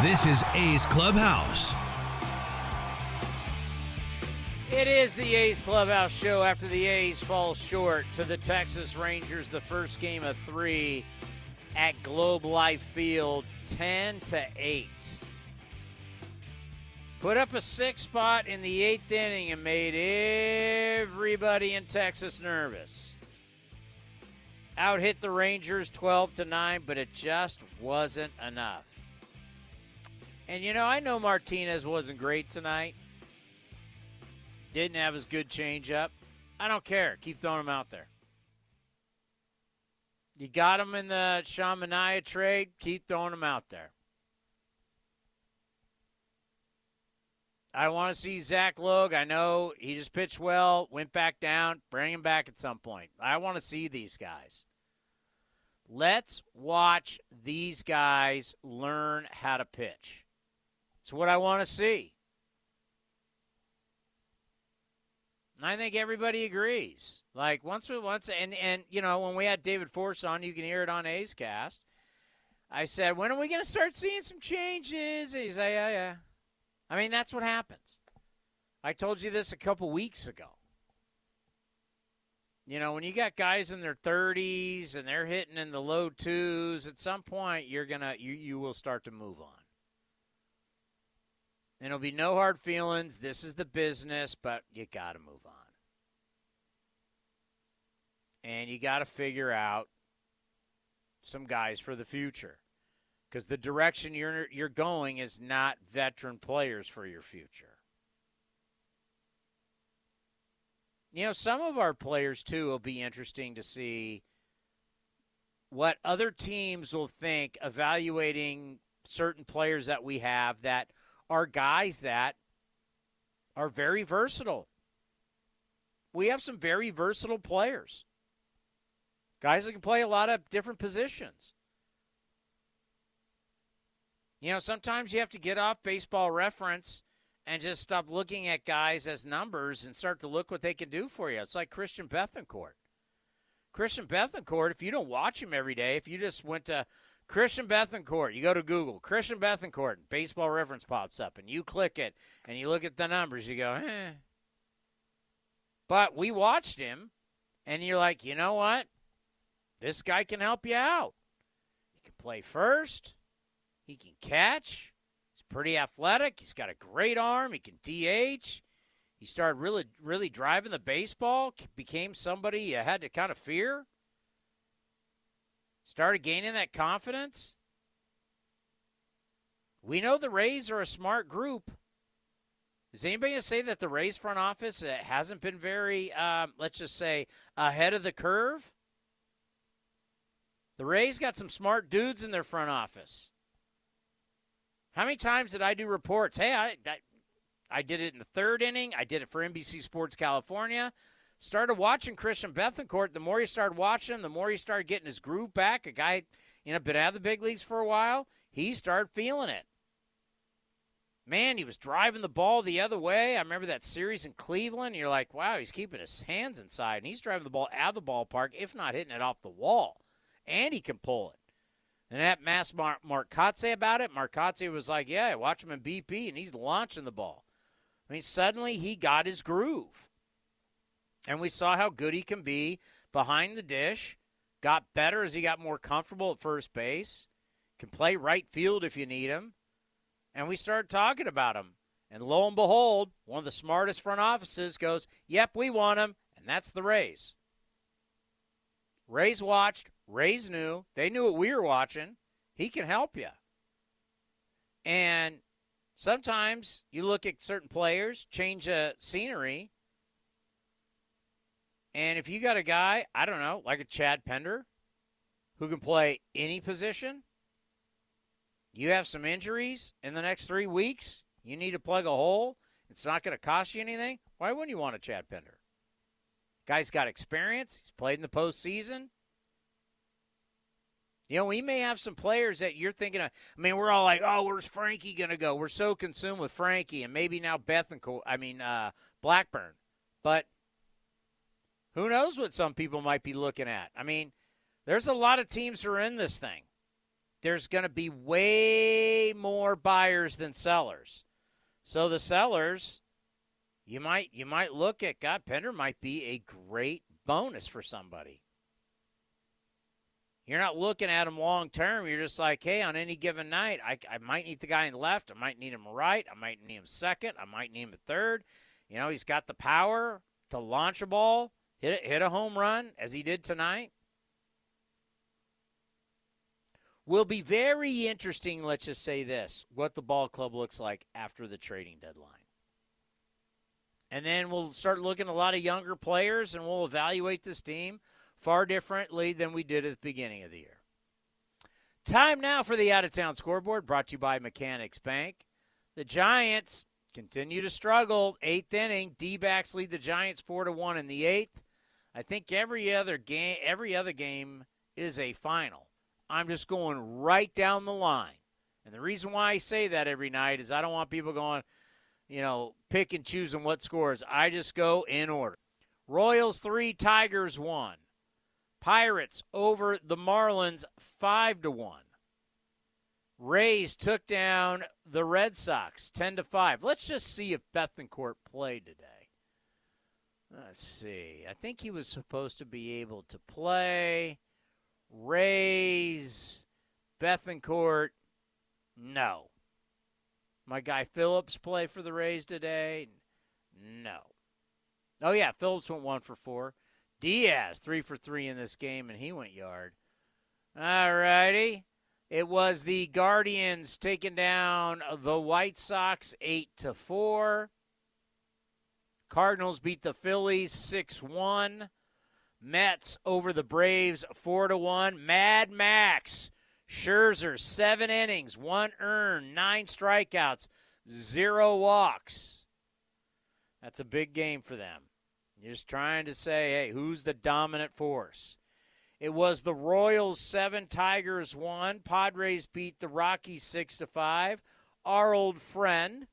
This is A's Clubhouse. It is the A's Clubhouse Show after the A's fall short to the Texas Rangers, the first game of three at Globe Life Field, 10 to 8. Put up a six spot in the eighth inning and made everybody in Texas nervous. Out hit the Rangers 12 to 9, but it just wasn't enough. And you know, I know Martinez wasn't great tonight. Didn't have his good changeup. I don't care. Keep throwing him out there. You got him in the Sean Manaea trade. Keep throwing him out there. I want to see Zach Logue. I know he just pitched well, went back down. Bring him back at some point. I want to see these guys. Let's watch these guys learn how to pitch. It's what I want to see. And I think everybody agrees. Like once we once and and you know when we had David Forst on, you can hear it on A's Cast. I said, when are we going to start seeing some changes? He's like, yeah, yeah. I mean, that's what happens. I told you this a couple weeks ago. You know, when you got guys in their 30s and they're hitting in the low twos, at some point you're gonna you you will start to move on. And it'll be no hard feelings. This is the business, but you got to move on. And you got to figure out some guys for the future. Because the direction you're you're going is not veteran players for your future. You know, some of our players too will be interesting to see what other teams will think evaluating certain players that we have that are guys that are very versatile. We have some very versatile players. Guys that can play a lot of different positions. You know, sometimes you have to get off baseball reference and just stop looking at guys as numbers and start to look what they can do for you. It's like Christian Bethancourt. Christian Bethancourt, if you don't watch him every day, if you just went to Christian Bethancourt, you go to Google, Christian Bethancourt, baseball reference pops up, and you click it and you look at the numbers, you go, eh. But we watched him, and you're like, you know what? This guy can help you out. He can play first. He can catch. He's pretty athletic. He's got a great arm. He can DH. He started really, really driving the baseball. Became somebody you had to kind of fear. Started gaining that confidence. We know the Rays are a smart group. Is anybody going to say that the Rays front office uh, hasn't been very, um, let's just say, ahead of the curve? The Rays got some smart dudes in their front office. How many times did I do reports? Hey, I, I, I did it in the third inning. I did it for NBC Sports California. Started watching Christian Bethancourt. The more you started watching him, the more he started getting his groove back. A guy, you know, been out of the big leagues for a while. He started feeling it. Man, he was driving the ball the other way. I remember that series in Cleveland. You're like, wow, he's keeping his hands inside, and he's driving the ball out of the ballpark, if not hitting it off the wall. And he can pull it. And that Mass Mar- Marcotte about it, Marcotte was like, yeah, watch him in BP, and he's launching the ball. I mean, suddenly he got his groove. And we saw how good he can be behind the dish. Got better as he got more comfortable at first base. Can play right field if you need him. And we started talking about him. And lo and behold, one of the smartest front offices goes, Yep, we want him. And that's the Rays. Rays watched. Rays knew. They knew what we were watching. He can help you. And sometimes you look at certain players, change a scenery. And if you got a guy, I don't know, like a Chad Pinder, who can play any position, you have some injuries in the next three weeks, you need to plug a hole, it's not going to cost you anything. Why wouldn't you want a Chad Pinder? Guy's got experience, he's played in the postseason. You know, we may have some players that you're thinking of. I mean, we're all like, "Oh, where's Frankie going to go?" We're so consumed with Frankie, and maybe now Bethancourt. I mean, uh, Blackburn. But who knows what some people might be looking at? I mean, there's a lot of teams who are in this thing. There's going to be way more buyers than sellers. So the sellers, you might you might look at God Pinder might be a great bonus for somebody. You're not looking at him long term. You're just like, hey, on any given night, I, I might need the guy in left. I might need him right. I might need him second. I might need him third. You know, he's got the power to launch a ball, hit a, hit a home run as he did tonight. Will be very interesting, let's just say this, what the ball club looks like after the trading deadline. And then we'll start looking at a lot of younger players and we'll evaluate this team far differently than we did at the beginning of the year. Time now for the out of town scoreboard brought to you by Mechanics Bank. The Giants continue to struggle. Eighth inning, D backs lead the Giants four to one in the eighth. I think every other game every other game is a final. I'm just going right down the line. And the reason why I say that every night is I don't want people going, you know, pick and choosing what scores. I just go in order. Royals 3, Tigers 1. Pirates over the Marlins 5 to 1. Rays took down the Red Sox 10 to 5. Let's just see if Bethancourt played today. Let's see. I think he was supposed to be able to play. Rays, Bethancourt, no. My guy Phillips play for the Rays today? No. Oh, yeah, Phillips went one for four. Diaz, three for three in this game, and he went yard. All righty. It was the Guardians taking down the White Sox eight to four. Cardinals beat the Phillies six one. Mets over the Braves four to one. Mad Max Scherzer seven innings, one earned, nine strikeouts, zero walks. That's a big game for them. You're just trying to say, hey, who's the dominant force? It was the Royals seven, Tigers one. Padres beat the Rockies six to five. Our old friend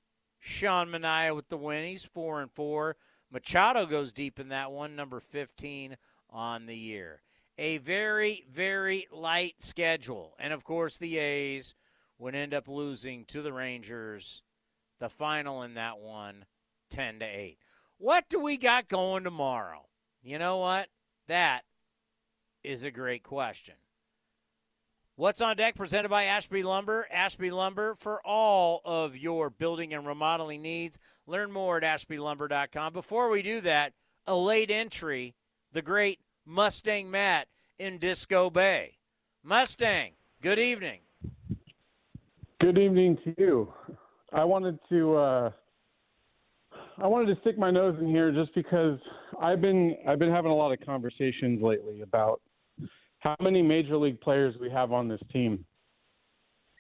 Sean Manaea with the win. He's four and four. Machado goes deep in that one, number fifteen on the year. A very, very light schedule, and of course the A's would end up losing to the Rangers. The final in that one, ten to eight. What do we got going tomorrow? You know what? That is a great question. What's on deck presented by Ashby Lumber? Ashby Lumber for all of your building and remodeling needs. Learn more at ashbylumber.com. Before we do that, a late entry, the great Mustang Matt in Disco Bay. Mustang, good evening. Good evening to you. I wanted to uh, I wanted to stick my nose in here just because I've been I've been having a lot of conversations lately about how many major league players we have on this team.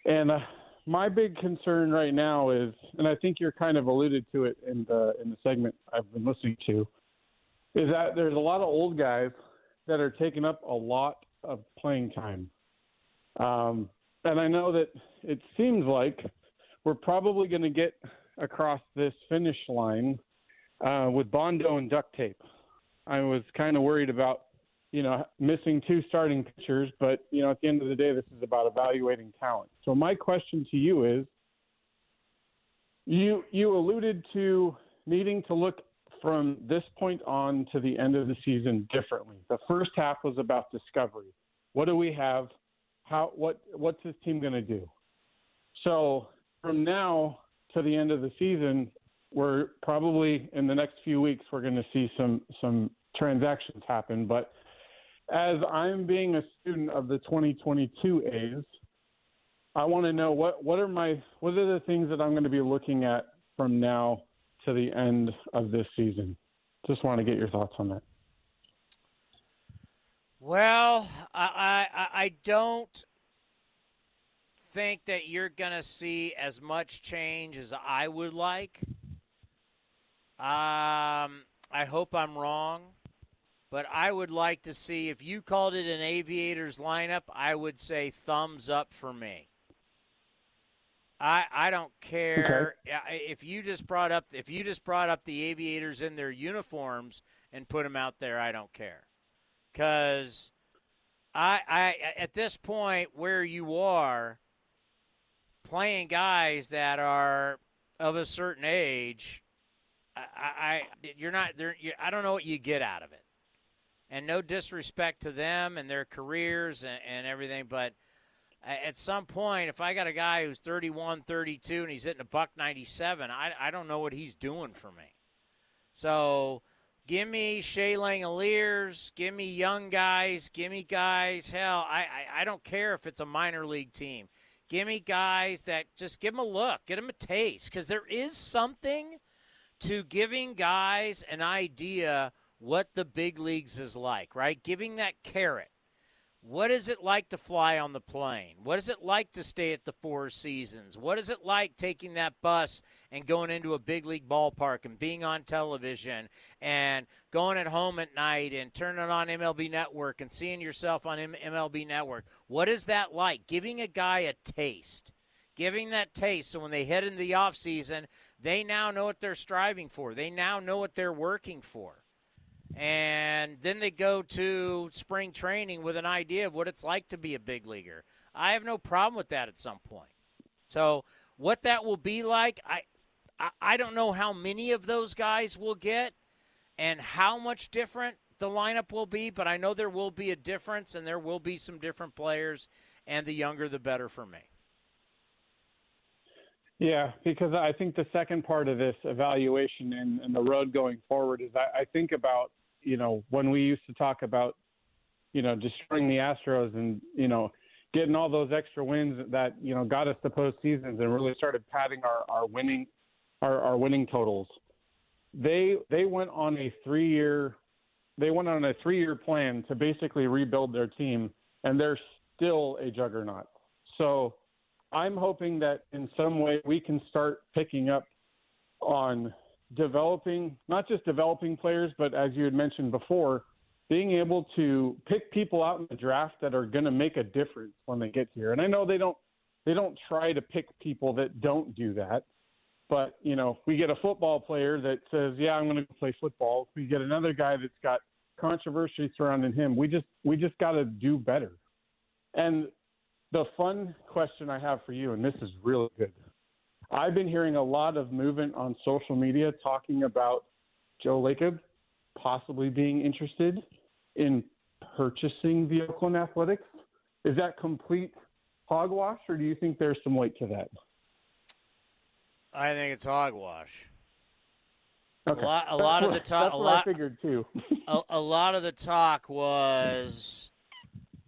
And uh, my big concern right now is, and I think you're kind of alluded to it in the in the segment I've been listening to, is that there's a lot of old guys that are taking up a lot of playing time. Um, and I know that it seems like we're probably going to get across this finish line uh, with Bondo and duct tape. I was kind of worried about, you know, missing two starting pitchers, but you know, at the end of the day, this is about evaluating talent. So my question to you is, you you alluded to needing to look from this point on to the end of the season differently. The first half was about discovery. What do we have? How what what's this team going to do? So from now to the end of the season, we're probably in the next few weeks we're going to see some some transactions happen. But as I'm being a student of the 2022 A's, I want to know what what are my what are the things that I'm going to be looking at from now to the end of this season. Just want to get your thoughts on that. Well, I I, I don't think that you're going to see as much change as I would like. Um, I hope I'm wrong, but I would like to see if you called it an Aviators lineup, I would say thumbs up for me. I I don't care okay. if you just brought up if you just brought up the Aviators in their uniforms and put them out there. I don't care because I I at this point where you are playing guys that are of a certain age, I, I you're not there. I don't know what you get out of it, and no disrespect to them and their careers and, and everything, but at some point, if I got a guy who's 31, 32, and he's hitting a buck 97, I, I don't know what he's doing for me. So give me Shea Langeliers, give me young guys, give me guys. Hell, I, I, I don't care if it's a minor league team. Give me guys that just give them a look, get them a taste, because there is something to giving guys an idea what the big leagues is like, right? Giving that carrot. What is it like to fly on the plane? What is it like to stay at the Four Seasons? What is it like taking that bus and going into a big league ballpark and being on television and going at home at night and turning on MLB Network and seeing yourself on MLB Network? What is that like? Giving a guy a taste. Giving that taste so when they head into the offseason, they now know what they're striving for. They now know what they're working for and then they go to spring training with an idea of what it's like to be a big leaguer. I have no problem with that at some point. So, what that will be like, I, I, don't know how many of those guys will get and how much different the lineup will be, but I know there will be a difference and there will be some different players, and the younger the better for me. Yeah, because I think the second part of this evaluation and, and the road going forward is I, I think about you know, when we used to talk about, you know, destroying the Astros and, you know, getting all those extra wins that, you know, got us to postseasons and really started padding our, our winning our, our winning totals. They they went on a three year they went on a three year plan to basically rebuild their team and they're still a juggernaut. So I'm hoping that in some way we can start picking up on developing, not just developing players, but as you had mentioned before, being able to pick people out in the draft that are going to make a difference when they get here. And I know they don't they don't try to pick people that don't do that. But, you know, we get a football player that says, "Yeah, I'm going to play football." We get another guy that's got controversy surrounding him, we just we just got to do better. And the fun question I have for you and this is really good. I've been hearing a lot of movement on social media talking about Joe Lacob possibly being interested in purchasing the Oakland Athletics. Is that complete hogwash, or do you think there's some weight to that? I think it's hogwash. Okay. A lot, a lot of the talk. A what lot. I figured too. [laughs] a, a lot of the talk was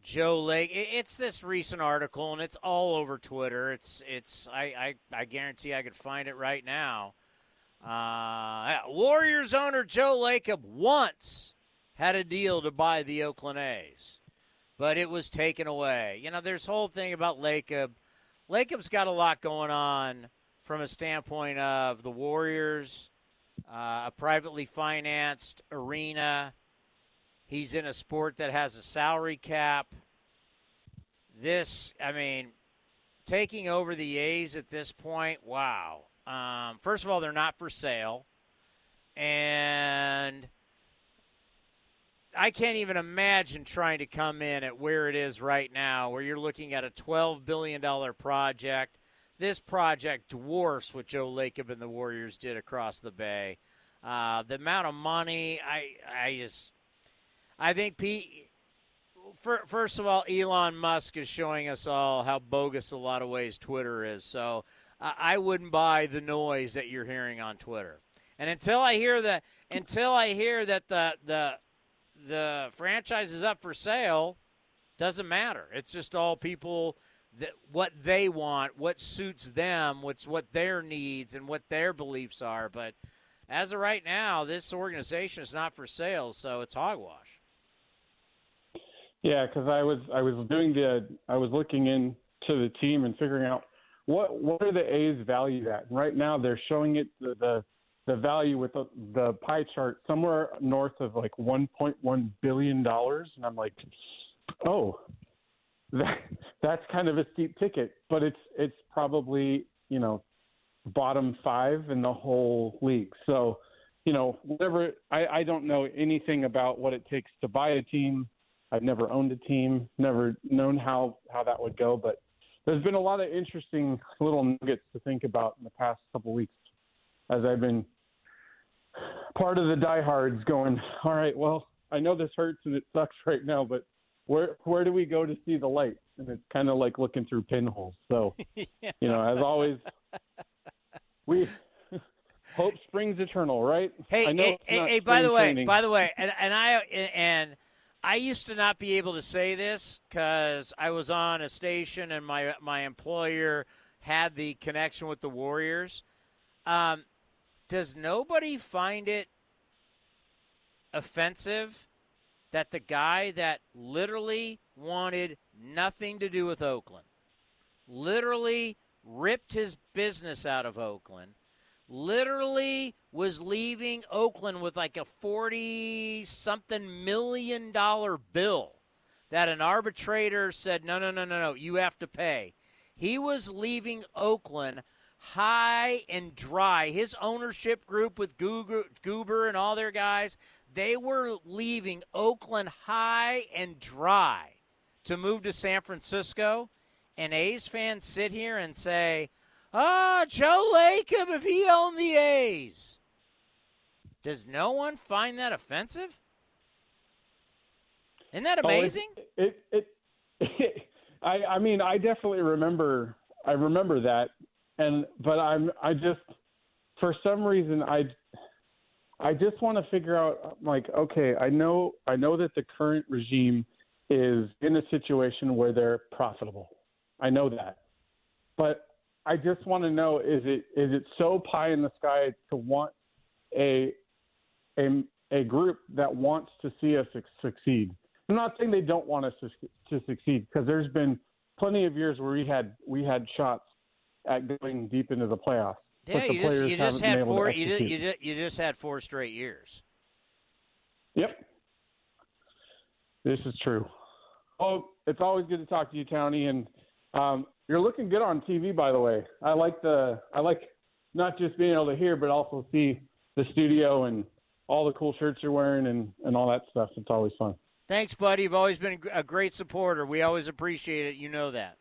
Joe Lake. It's this recent article, and it's all over Twitter. It's it's. I I, I guarantee I could find it right now. Uh, Warriors owner Joe Lacob once had a deal to buy the Oakland A's, but it was taken away. You know, there's whole thing about Lacob. Lacob's got a lot going on from a standpoint of the Warriors, uh, a privately financed arena. He's in a sport that has a salary cap. This, I mean, taking over the A's at this point, wow. Um, first of all, they're not for sale. And I can't even imagine trying to come in at where it is right now, where you're looking at a $12 billion project. This project dwarfs what Joe Lacob and the Warriors did across the bay. Uh, the amount of money, I, I just, I think Pete. fir- First of all, Elon Musk is showing us all how bogus a lot of ways Twitter is. So I wouldn't buy the noise that you're hearing on Twitter. And until I hear that, until I hear that the the the franchise is up for sale, doesn't matter. It's just all people that what they want, what suits them, what's what their needs and what their beliefs are. But as of right now, this organization is not for sale, so it's hogwash. Yeah, because I was I was doing the I was looking into the team and figuring out what what are the A's valued at. And right now they're showing it the the, the value with the, the pie chart somewhere north of like 1.1 billion dollars, and I'm like, oh, that that's kind of a steep ticket, but it's it's probably you know bottom five in the whole league. So you know whatever I I don't know anything about what it takes to buy a team. I've never owned a team, never known how how that would go, but there's been a lot of interesting little nuggets to think about in the past couple weeks as I've been part of the diehards going, all right, well, I know this hurts and it sucks right now, but where where do we go to see the light? And it's kind of like looking through pinholes. So, [laughs] you know, as always, we [laughs] hope springs eternal, right? Hey, I know hey, hey, hey, by the way, training. by the way, and, and I and I used to not be able to say this because I was on a station and my my employer had the connection with the Warriors. Um, does nobody find it offensive that the guy that literally wanted nothing to do with Oakland, literally ripped his business out of Oakland, literally was leaving Oakland with like a 40 something million dollar bill that an arbitrator said, no, no, no, no, no, you have to pay. He was leaving Oakland high and dry. His ownership group with Guber, Guber and all their guys, they were leaving Oakland high and dry to move to San Francisco. And A's fans sit here and say, ah, Joe Lacob, if he owned the A's. Does no one find that offensive? Isn't that Oh, it- amazing? it, it, [laughs] I, I mean, I definitely remember, I remember that, and but I'm, I just, for some reason, I, I just want to figure out, like, okay, I know, I know that the current regime is in a situation where they're profitable. I know that, but I just want to know: is it is it so pie in the sky to want a a a group that wants to see us succeed? I'm not saying they don't want us to, to succeed because there's been plenty of years where we had we had shots at going deep into the playoffs. Yeah, you just you just had four you just, you just you just had four straight years. Yep. This is true. Oh, it's always good to talk to you, Tony, and um, you're looking good on TV, by the way. I like the I like not just being able to hear, but also see the studio and all the cool shirts you're wearing and and all that stuff. It's always fun. Thanks, buddy. You've always been a great supporter. We always appreciate it. You know that.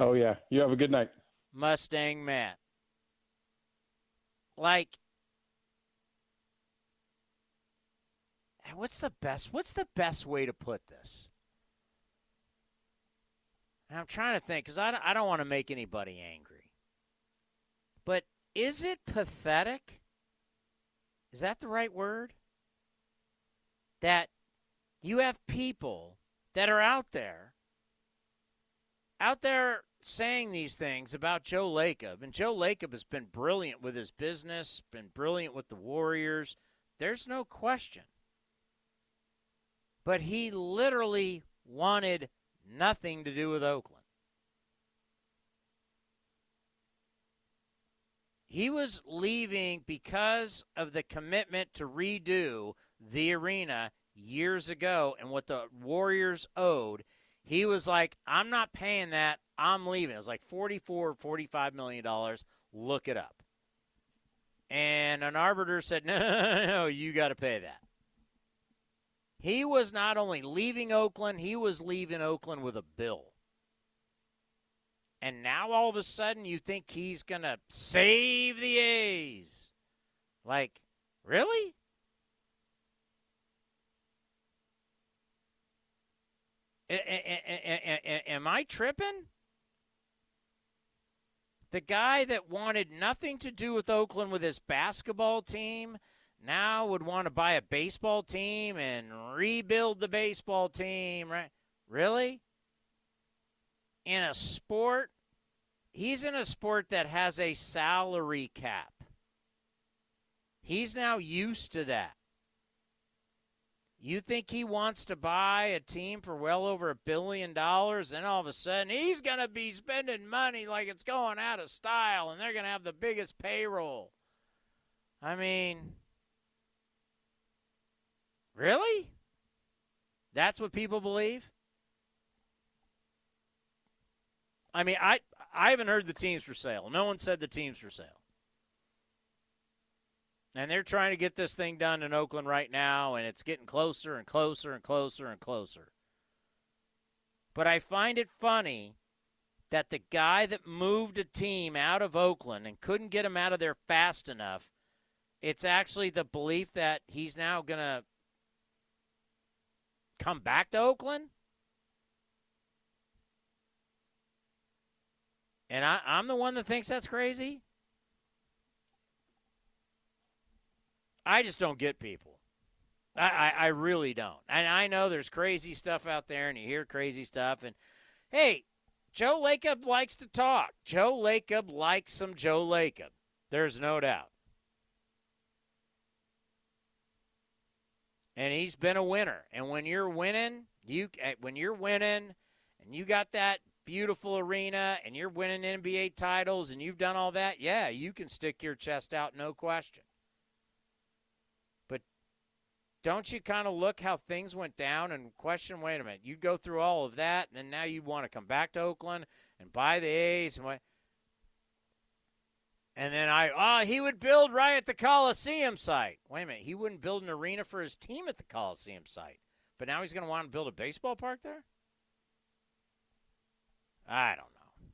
Oh yeah. You have a good night. Mustang Matt. Like what's the best what's the best way to put this? And I'm trying to think because I, I don't want to make anybody angry. But is it pathetic? Is that the right word? That you have people that are out there, out there saying these things about Joe Lacob. And Joe Lacob has been brilliant with his business, been brilliant with the Warriors. There's no question. But he literally wanted nothing to do with Oakland. He was leaving because of the commitment to redo the arena years ago and what the Warriors owed. He was like, I'm not paying that. I'm leaving. It was like 44 45 million dollars. Look it up. And an arbiter said, [laughs] no, no, no, no you got to pay that. He was not only leaving Oakland, he was leaving Oakland with a bill. And now all of a sudden you think he's going to save the A's. Like, really? Am I tripping? The guy that wanted nothing to do with Oakland with his basketball team now would want to buy a baseball team and rebuild the baseball team, right? Really? In a sport, he's in a sport that has a salary cap. He's now used to that. You think he wants to buy a team for well over a billion dollars, and all of a sudden he's going to be spending money like it's going out of style, and they're going to have the biggest payroll. I mean, really? That's what people believe? I mean, I I haven't heard the teams for sale. No one said the teams for sale. And they're trying to get this thing done in Oakland right now, and it's getting closer and closer and closer and closer. But I find it funny that the guy that moved a team out of Oakland and couldn't get him out of there fast enough, it's actually the belief that he's now going to come back to Oakland. And I, I'm the one that thinks that's crazy. I just don't get people. I, I, I really don't. And I know there's crazy stuff out there, and you hear crazy stuff. And hey, Joe Lacob likes to talk. Joe Lacob likes some Joe Lacob. There's no doubt. And he's been a winner. And when you're winning, you eh, when you're winning, and you got that beautiful arena, and you're winning NBA titles, and you've done all that, yeah, you can stick your chest out, no question But don't you kind of look how things went down and question, wait a minute, you go through all of that, and then now you want to come back to Oakland and buy the A's and what? And then I, oh, he would build right at the Coliseum site. Wait a minute, he wouldn't build an arena for his team at the Coliseum site, but now he's going to want to build a baseball park there? I don't know.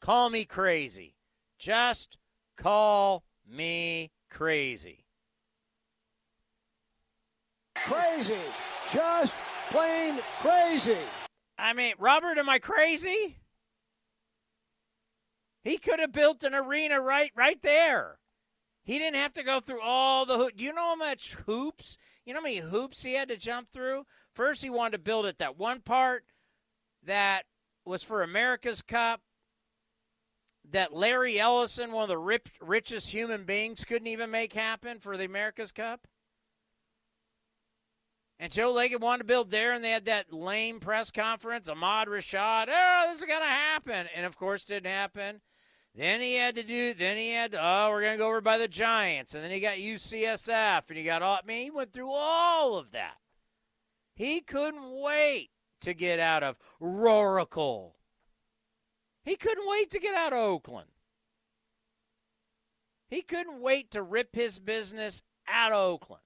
Call me crazy. Just call me crazy. Crazy. Just plain crazy. I mean, Robert, am I crazy? He could have built an arena right right there. He didn't have to go through all the hoops. Do you know how much hoops? You know how many hoops he had to jump through? First, he wanted to build it that one part that was for America's Cup that Larry Ellison, one of the rip, richest human beings, couldn't even make happen for the America's Cup. And Joe Lacob wanted to build there, and they had that lame press conference. Ahmad Rashad, oh, this is going to happen. And of course, it didn't happen. Then he had to do, then he had, to. oh, we're to go over by the Giants. And then he got UCSF, and he got all, I mean, he went through all of that. He couldn't wait to get out of Oracle. He couldn't wait to get out of Oakland. He couldn't wait to rip his business out of Oakland.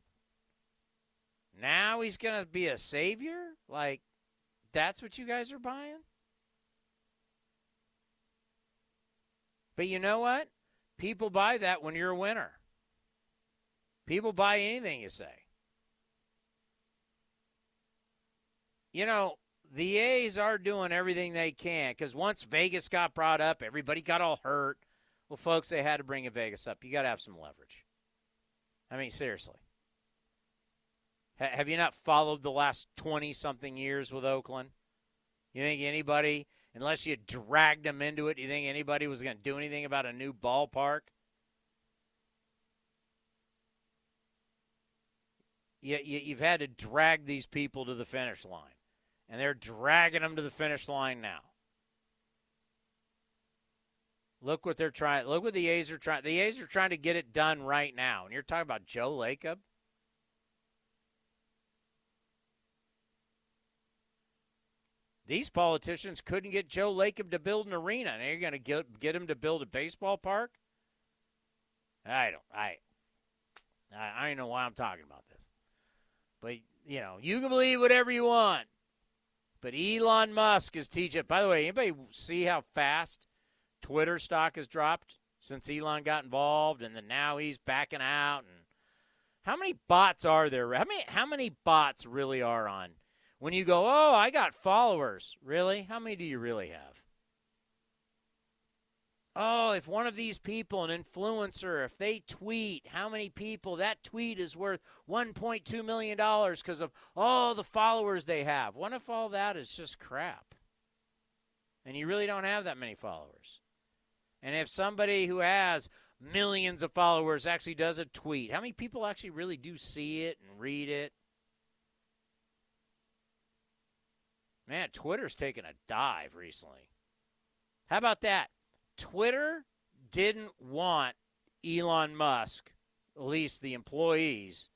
Now he's to be a savior? Like, that's what you guys are buying? But you know what? People buy that when you're a winner. People buy anything you say. You know, the A's are doing everything they can because once Vegas got brought up, everybody got all hurt. Well, folks, they had to bring Vegas up. You got to have some leverage. I mean, seriously. H- have you not followed the last 20 something years with Oakland? You think anybody, unless you dragged them into it, Do you think anybody was going to do anything about a new ballpark? You, you, you've had to drag these people to the finish line and they're dragging them to the finish line now. Look what they're trying. Look what the A's are trying. The A's are trying to get it done right now. And you're talking about Joe Lacob. These politicians couldn't get Joe Lacob to build an arena. and you're going to get get him to build a baseball park. I don't. I. I don't know why I'm talking about this, but you know, you can believe whatever you want. But Elon Musk is teaching. By the way, anybody see how fast Twitter stock has dropped since Elon got involved, and then now he's backing out? And how many bots are there? How many? How many bots really are on? When you go, oh, I got followers. Really? How many do you really have? oh, if one of these people, an influencer, if they tweet, how many people, that tweet is worth $1.2 million because of all the followers they have. What if all that is just crap? And you really don't have that many followers. And if somebody who has millions of followers actually does a tweet, how many people actually really do see it and read it? Man, Twitter's taken a dive recently. How about that? Twitter didn't want Elon Musk, at least the employees.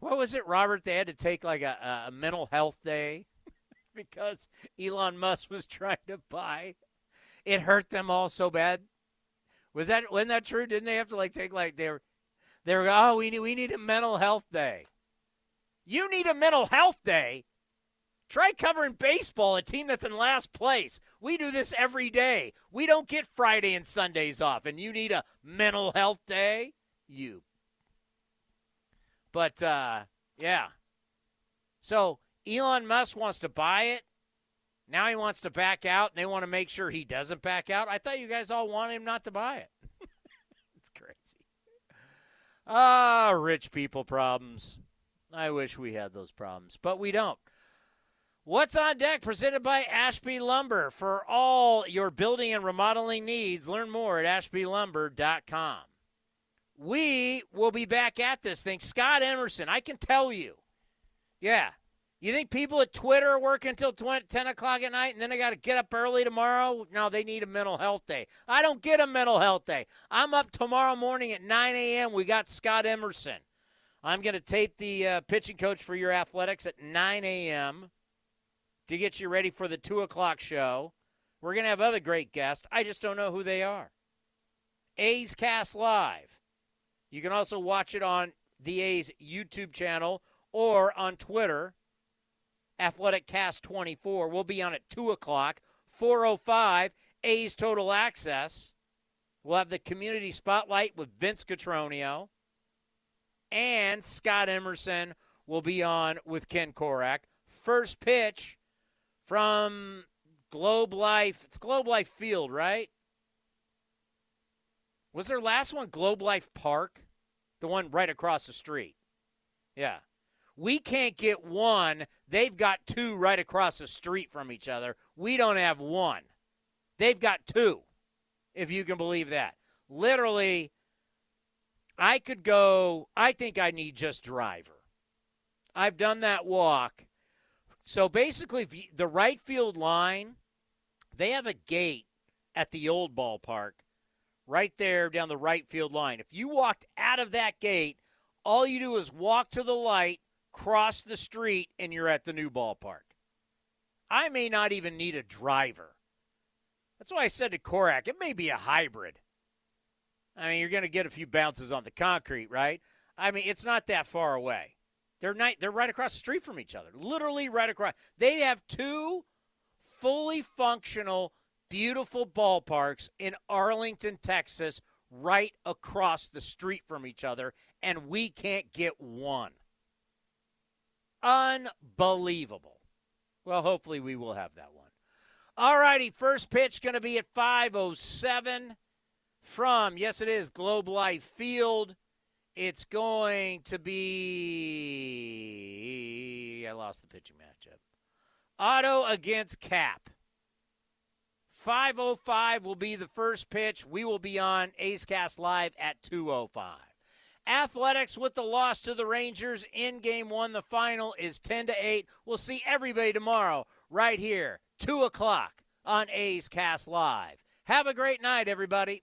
What was it, Robert? They had to take like a, a mental health day [laughs] because Elon Musk was trying to buy. It hurt them all so bad. Was that wasn't that true? Didn't they have to like take like they were they were oh we need we need a mental health day. You need a mental health day Try covering baseball, a team that's in last place. We do this every day. We don't get Friday and Sundays off, and you need a mental health day? You. But, uh, yeah. So Elon Musk wants to buy it. Now he wants to back out, and they want to make sure he doesn't back out. I thought you guys all wanted him not to buy it. [laughs] it's crazy. Ah, rich people problems. I wish we had those problems, but we don't. What's on deck presented by Ashby Lumber for all your building and remodeling needs. Learn more at ashbylumber.com. We will be back at this thing. Scott Emerson, I can tell you. Yeah. You think people at Twitter work until 20, 10 o'clock at night and then they got to get up early tomorrow? No, they need a mental health day. I don't get a mental health day. I'm up tomorrow morning at 9 a.m. We got Scott Emerson. I'm going to tape the uh, pitching coach for your athletics at 9 a.m to get you ready for the 2 o'clock show. We're going to have other great guests. I just don't know who they are. A's Cast Live. You can also watch it on the A's YouTube channel or on Twitter, Athletic Cast 24. We'll be on at 2 o'clock, 405, A's Total Access. We'll have the community spotlight with Vince Cotroneo. And Scott Emerson will be on with Ken Korach. First pitch from Globe Life. It's Globe Life Field, right? Was their last one Globe Life Park? The one right across the street. Yeah. We can't get one. They've got two right across the street from each other. We don't have one. They've got two, if you can believe that. Literally, I could go, I think I need just driver. I've done that walk so basically, the right field line, they have a gate at the old ballpark right there down the right field line. If you walked out of that gate, all you do is walk to the light, cross the street, and you're at the new ballpark. I may not even need a driver. That's why I said to Korach, it may be a hybrid. I mean, you're going to get a few bounces on the concrete, right? I mean, it's not that far away. They're not, they're right across the street from each other, literally right across. They have two fully functional, beautiful ballparks in Arlington, Texas, right across the street from each other, and we can't get one. Unbelievable. Well, hopefully we will have that one. All righty, first pitch going to be at 507 from, yes, it is, Globe Life Field. It's going to be. I lost the pitching matchup. Otto against Cap. 505 will be the first pitch. We will be on A's Cast Live at 205. Athletics with the loss to the Rangers in game one. The final is 10 to 8. We'll see everybody tomorrow right here, 2 o'clock on A's Cast Live. Have a great night, everybody.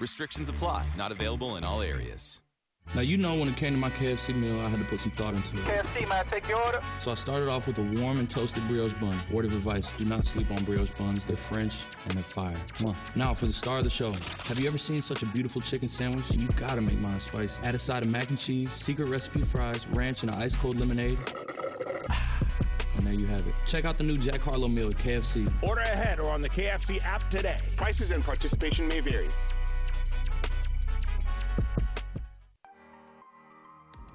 Restrictions apply, not available in all areas. Now, you know, when it came to my KFC meal, I had to put some thought into it. KFC, may I take your order? So I started off with a warm and toasted brioche bun. Word of advice do not sleep on brioche buns. They're French and they're fire. Come on. Now, for the star of the show, have you ever seen such a beautiful chicken sandwich? You gotta make mine spicy. Add a side of mac and cheese, secret recipe fries, ranch, and an ice cold lemonade. [sighs] And there you have it. Check out the new Jack Harlow meal at KFC. Order ahead or on the KFC app today. Prices and participation may vary.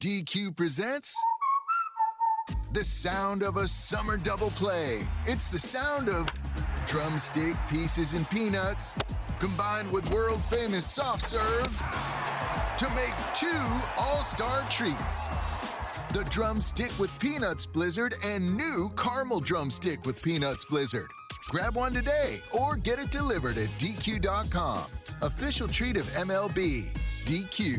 DQ presents the sound of a summer double play. It's the sound of drumstick pieces and peanuts combined with world famous soft serve to make two all star treats. The drumstick with peanuts blizzard and new caramel drumstick with peanuts blizzard. Grab one today or get it delivered at DQ.com. Official treat of MLB. DQ.